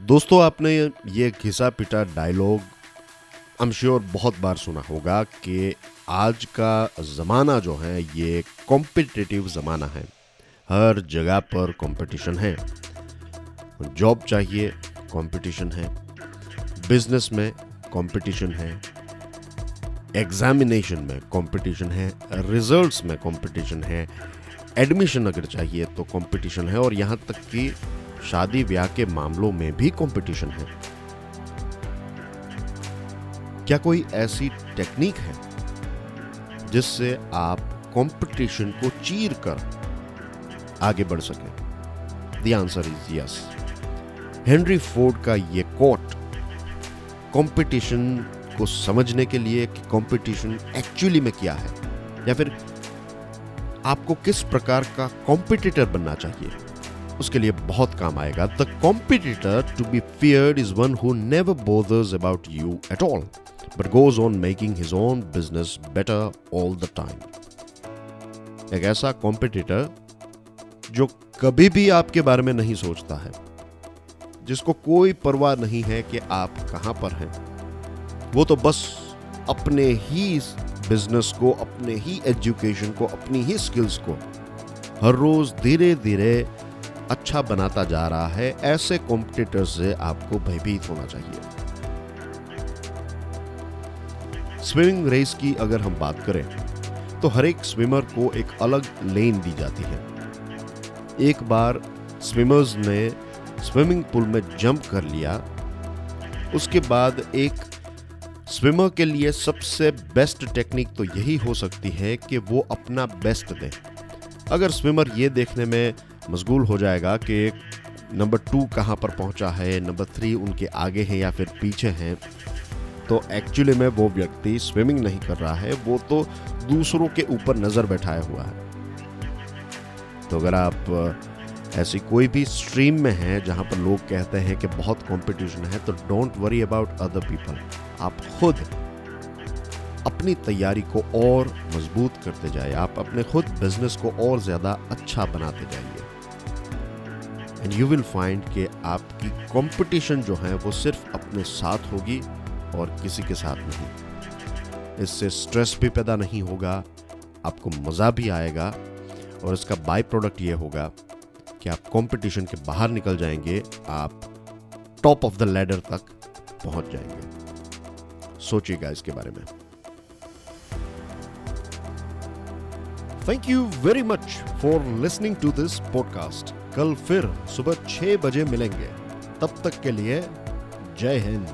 दोस्तों, आपने ये घिसा पिटा डायलॉग I'm श्योर बहुत बार सुना होगा कि आज का ज़माना जो है, ये कॉम्पिटिटिव ज़माना है। हर जगह पर कंपटीशन है। जॉब चाहिए कंपटीशन है। बिज़नेस में कंपटीशन है। एग्जामिनेशन में कंपटीशन है। रिजल्ट्स में कंपटीशन है। एडमिशन अगर चाहिए तो कंपटीशन है। और यहाँ तक कि शादी ब्याह के मामलों में भी कंपटीशन है। क्या कोई ऐसी टेक्निक है जिससे आप कंपटीशन को चीर कर आगे बढ़ सके? Answer is yes Henry Ford का ये कोट कंपटीशन को समझने के लिए कि कंपटीशन एक्चुअली में क्या है? या फिर आपको किस प्रकार का कॉम्पिटिटर बनना चाहिए? उसके लिए बहुत काम आएगा। The competitor to be feared is one who never bothers about you at all but goes on making his own business better all the time एक ऐसा कॉम्पिटिटर जो कभी भी आपके बारे में नहीं सोचता है, जिसको कोई परवाह नहीं है कि आप कहाँ पर हैं, वो तो बस अपने ही बिज़नेस को, अपने ही एजुकेशन को, अपनी ही स्किल्स को हर रोज धीरे धीरे अच्छा बनाता जा रहा है, ऐसे कॉम्पिटिटर से आपको भयभीत होना चाहिए। स्विमिंग रेस की अगर हम बात करें तो हर एक स्विमर को एक अलग लेन दी जाती है। एक बार स्विमर्स ने स्विमिंग पूल में जंप कर लिया, उसके बाद एक स्विमर के लिए सबसे बेस्ट टेक्निक तो यही हो सकती है कि वो अपना बेस्ट दें। अगर स्विमर ये देखने में मशगूल हो जाएगा कि नंबर टू कहाँ पर पहुँचा है, नंबर थ्री उनके आगे हैं या फिर पीछे हैं तो एक्चुअली में वो व्यक्ति स्विमिंग नहीं कर रहा है, वो तो दूसरों के ऊपर नज़र बैठाया हुआ है। तो अगर आप ऐसी कोई भी स्ट्रीम में हैं जहाँ पर लोग कहते हैं कि बहुत कंपटीशन है तो don't worry about other people आप खुद अपनी तैयारी को और मज़बूत करते जाए। आप अपने खुद बिज़नेस को और ज़्यादा अच्छा बनाते जाइए एंड यू विल फाइंड कि आपकी कंपटीशन जो है वो सिर्फ़ अपने साथ होगी और किसी के साथ नहीं। इससे स्ट्रेस भी पैदा नहीं होगा, आपको मज़ा भी आएगा और इसका बाय प्रोडक्ट ये होगा कि आप कंपटीशन के बाहर निकल जाएँगे, आप टॉप ऑफ़ द लेडर तक पहुँच जाएँगे। सोचिएगा इसके बारे में। Thank you very much for listening to this podcast कल फिर सुबह छह बजे मिलेंगे। तब तक के लिए जय हिंद।